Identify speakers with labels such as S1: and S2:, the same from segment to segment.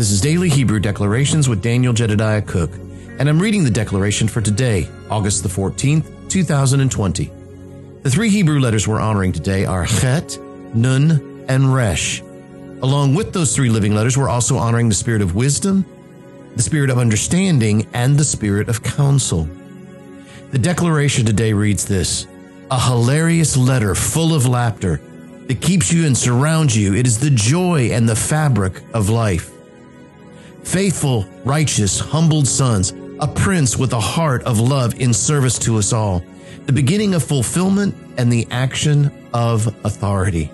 S1: This is Daily Hebrew Declarations with Daniel Jedediah Cook, and I'm reading the declaration for today, August the 14th, 2020. The three Hebrew letters we're honoring today are Chet, Nun, and Resh. Along with those three living letters, we're also honoring the spirit of wisdom, the spirit of understanding, and the spirit of counsel. The declaration today reads this A hilarious letter full of laughter that keeps you and surrounds you. It is the joy and the fabric of life. Faithful, righteous, humbled sons, a prince with a heart of love in service to us all, the beginning of fulfillment and the action of authority.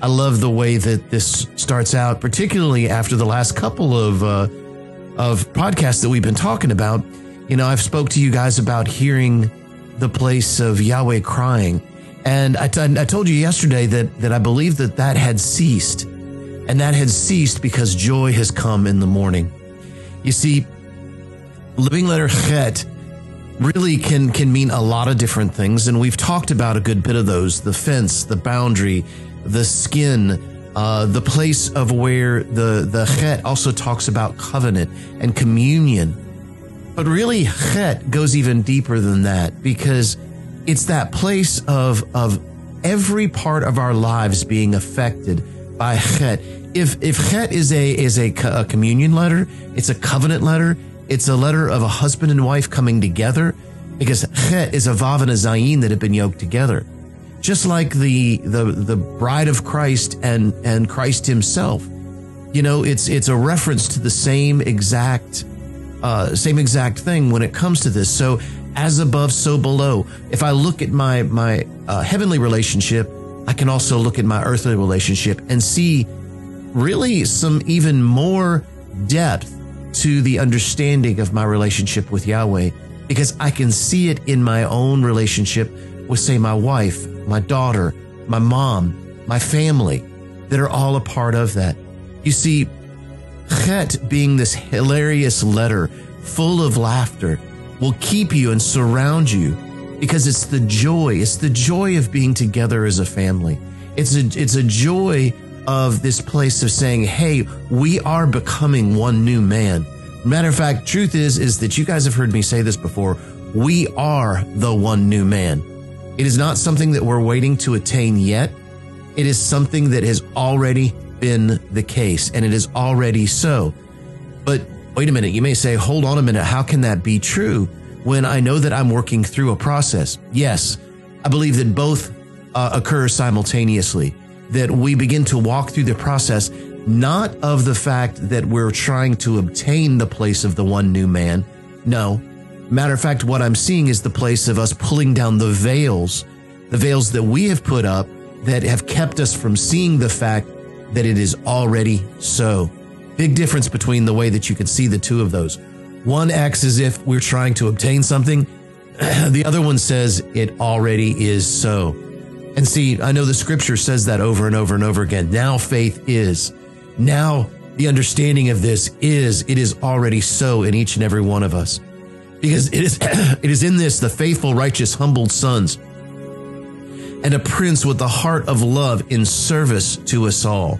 S1: I love the way that this starts out, particularly after the last couple of uh, of podcasts that we've been talking about. You know, I've spoke to you guys about hearing the place of Yahweh crying and I, t- I told you yesterday that, that I believe that that had ceased. And that had ceased because joy has come in the morning. You see, living letter chet really can, can mean a lot of different things. And we've talked about a good bit of those the fence, the boundary, the skin, uh, the place of where the, the chet also talks about covenant and communion. But really, chet goes even deeper than that because it's that place of, of every part of our lives being affected by chet. If, if chet is a, is a, a communion letter, it's a covenant letter, it's a letter of a husband and wife coming together because chet is a vav and a zayin that have been yoked together. Just like the, the, the bride of Christ and, and Christ himself. You know, it's, it's a reference to the same exact, uh, same exact thing when it comes to this. So as above, so below. If I look at my my uh, heavenly relationship, I can also look at my earthly relationship and see really some even more depth to the understanding of my relationship with Yahweh because I can see it in my own relationship with, say, my wife, my daughter, my mom, my family that are all a part of that. You see, Chet being this hilarious letter full of laughter will keep you and surround you because it's the joy. It's the joy of being together as a family. It's a, it's a joy of this place of saying, Hey, we are becoming one new man. Matter of fact, truth is, is that you guys have heard me say this before. We are the one new man. It is not something that we're waiting to attain yet. It is something that has already been the case and it is already so. But Wait a minute, you may say, hold on a minute, how can that be true when I know that I'm working through a process? Yes, I believe that both uh, occur simultaneously, that we begin to walk through the process, not of the fact that we're trying to obtain the place of the one new man. No. Matter of fact, what I'm seeing is the place of us pulling down the veils, the veils that we have put up that have kept us from seeing the fact that it is already so. Big difference between the way that you can see the two of those. One acts as if we're trying to obtain something. the other one says it already is so. And see, I know the scripture says that over and over and over again. Now faith is. Now the understanding of this is, it is already so in each and every one of us. Because it is, it is in this the faithful, righteous, humbled sons and a prince with the heart of love in service to us all.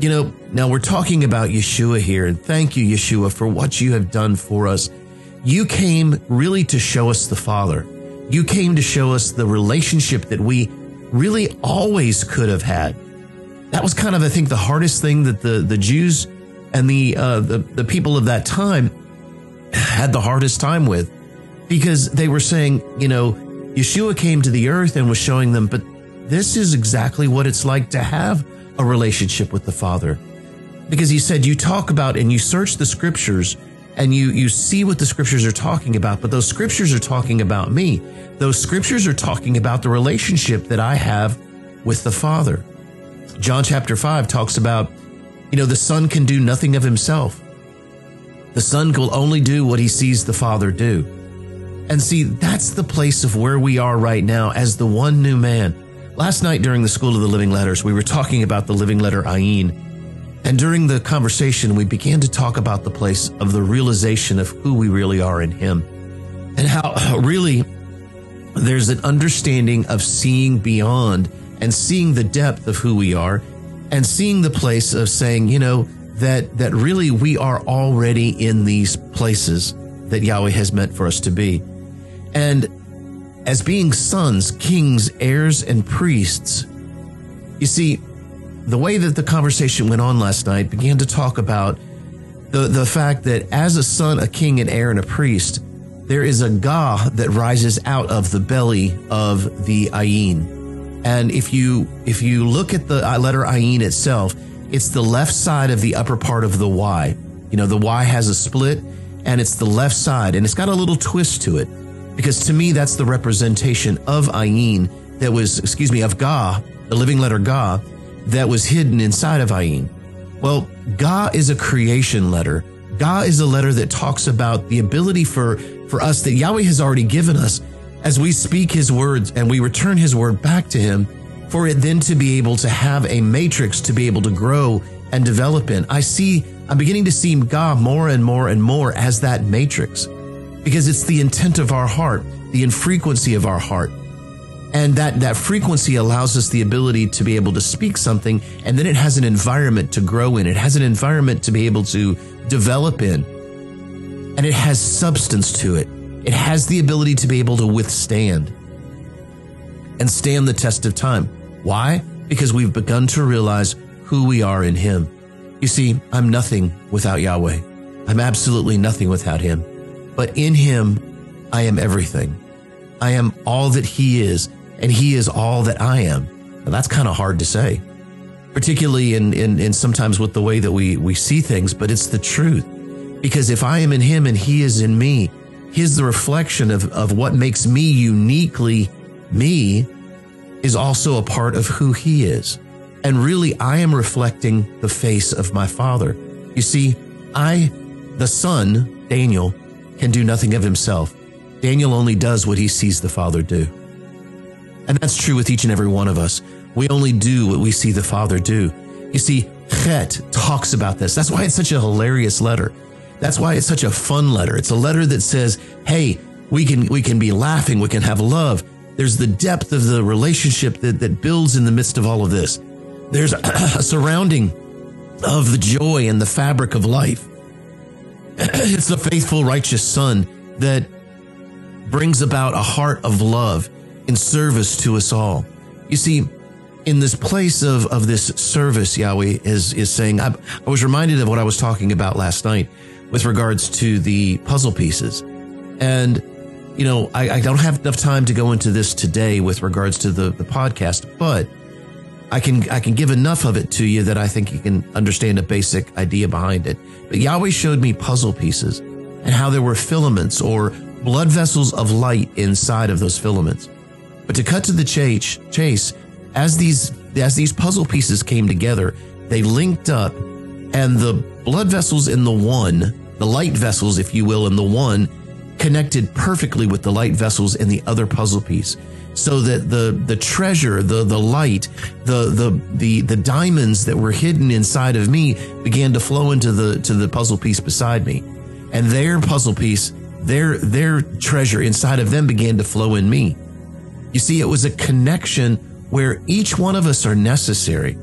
S1: You know, now we're talking about Yeshua here, and thank you, Yeshua, for what you have done for us. You came really to show us the Father. You came to show us the relationship that we really always could have had. That was kind of, I think, the hardest thing that the, the Jews and the, uh, the, the people of that time had the hardest time with because they were saying, you know, Yeshua came to the earth and was showing them, but this is exactly what it's like to have a relationship with the Father. Because he said, you talk about and you search the scriptures and you, you see what the scriptures are talking about, but those scriptures are talking about me. Those scriptures are talking about the relationship that I have with the Father. John chapter 5 talks about, you know, the Son can do nothing of himself. The Son will only do what he sees the Father do. And see, that's the place of where we are right now as the one new man. Last night during the School of the Living Letters, we were talking about the living letter Ayin. And during the conversation, we began to talk about the place of the realization of who we really are in Him and how really there's an understanding of seeing beyond and seeing the depth of who we are and seeing the place of saying, you know, that that really we are already in these places that Yahweh has meant for us to be. And as being sons, kings, heirs, and priests, you see, the way that the conversation went on last night began to talk about the, the fact that as a son, a king, an heir, and a priest, there is a Ga that rises out of the belly of the Ayin. And if you if you look at the letter Ayin itself, it's the left side of the upper part of the Y. You know, the Y has a split and it's the left side and it's got a little twist to it. Because to me, that's the representation of Ayin that was, excuse me, of Ga, the living letter Ga, that was hidden inside of Ayin. Well, Ga is a creation letter. Ga is a letter that talks about the ability for, for us that Yahweh has already given us as we speak his words and we return his word back to him for it then to be able to have a matrix to be able to grow and develop in. I see, I'm beginning to see Ga more and more and more as that matrix because it's the intent of our heart, the infrequency of our heart. And that, that frequency allows us the ability to be able to speak something, and then it has an environment to grow in. It has an environment to be able to develop in. And it has substance to it. It has the ability to be able to withstand and stand the test of time. Why? Because we've begun to realize who we are in Him. You see, I'm nothing without Yahweh. I'm absolutely nothing without Him. But in Him, I am everything. I am all that He is, and He is all that I am. Now, that's kind of hard to say, particularly in, in, in sometimes with the way that we, we see things, but it's the truth. Because if I am in Him and He is in me, He's the reflection of, of what makes me uniquely me is also a part of who He is. And really, I am reflecting the face of my Father. You see, I, the Son, Daniel, can do nothing of himself. Daniel only does what he sees the Father do. And that's true with each and every one of us. We only do what we see the Father do. You see, Chet talks about this. That's why it's such a hilarious letter. That's why it's such a fun letter. It's a letter that says, hey, we can, we can be laughing, we can have love. There's the depth of the relationship that, that builds in the midst of all of this. There's a, a surrounding of the joy and the fabric of life. it's the faithful, righteous Son that brings about a heart of love in service to us all. You see, in this place of, of this service, Yahweh is, is saying, I, I was reminded of what I was talking about last night with regards to the puzzle pieces. And, you know, I, I don't have enough time to go into this today with regards to the, the podcast, but I can I can give enough of it to you that I think you can understand a basic idea behind it. But Yahweh showed me puzzle pieces and how there were filaments or blood vessels of light inside of those filaments. But to cut to the chase, chase as these as these puzzle pieces came together, they linked up and the blood vessels in the one, the light vessels if you will in the one connected perfectly with the light vessels in the other puzzle piece so that the the treasure, the the light, the the the the diamonds that were hidden inside of me began to flow into the to the puzzle piece beside me, and their puzzle piece, their their treasure inside of them began to flow in me. You see, it was a connection where each one of us are necessary.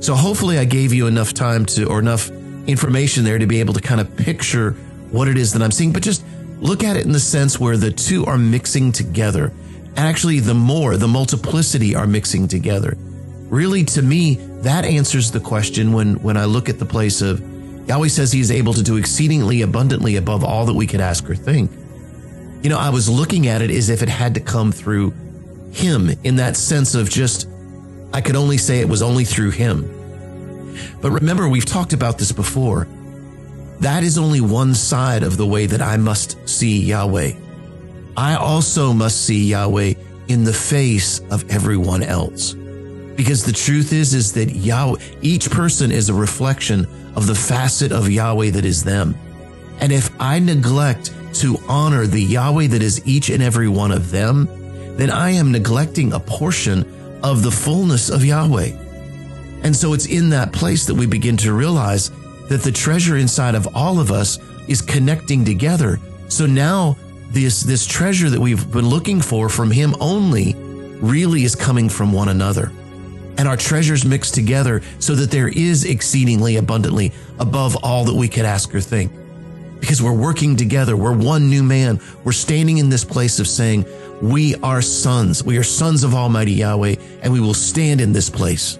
S1: So hopefully, I gave you enough time to or enough information there to be able to kind of picture what it is that I'm seeing, but just look at it in the sense where the two are mixing together actually the more, the multiplicity are mixing together. Really, to me, that answers the question when, when I look at the place of Yahweh says he is able to do exceedingly abundantly above all that we could ask or think. You know, I was looking at it as if it had to come through him in that sense of just, I could only say it was only through him. But remember, we've talked about this before. That is only one side of the way that I must see Yahweh. I also must see Yahweh in the face of everyone else. Because the truth is, is that Yahweh, each person is a reflection of the facet of Yahweh that is them. And if I neglect to honor the Yahweh that is each and every one of them, then I am neglecting a portion of the fullness of Yahweh. And so it's in that place that we begin to realize that the treasure inside of all of us is connecting together. So now this this treasure that we've been looking for from him only really is coming from one another. and our treasures mixed together so that there is exceedingly abundantly above all that we could ask or think. Because we're working together. We're one new man. We're standing in this place of saying, we are sons. We are sons of Almighty Yahweh, and we will stand in this place.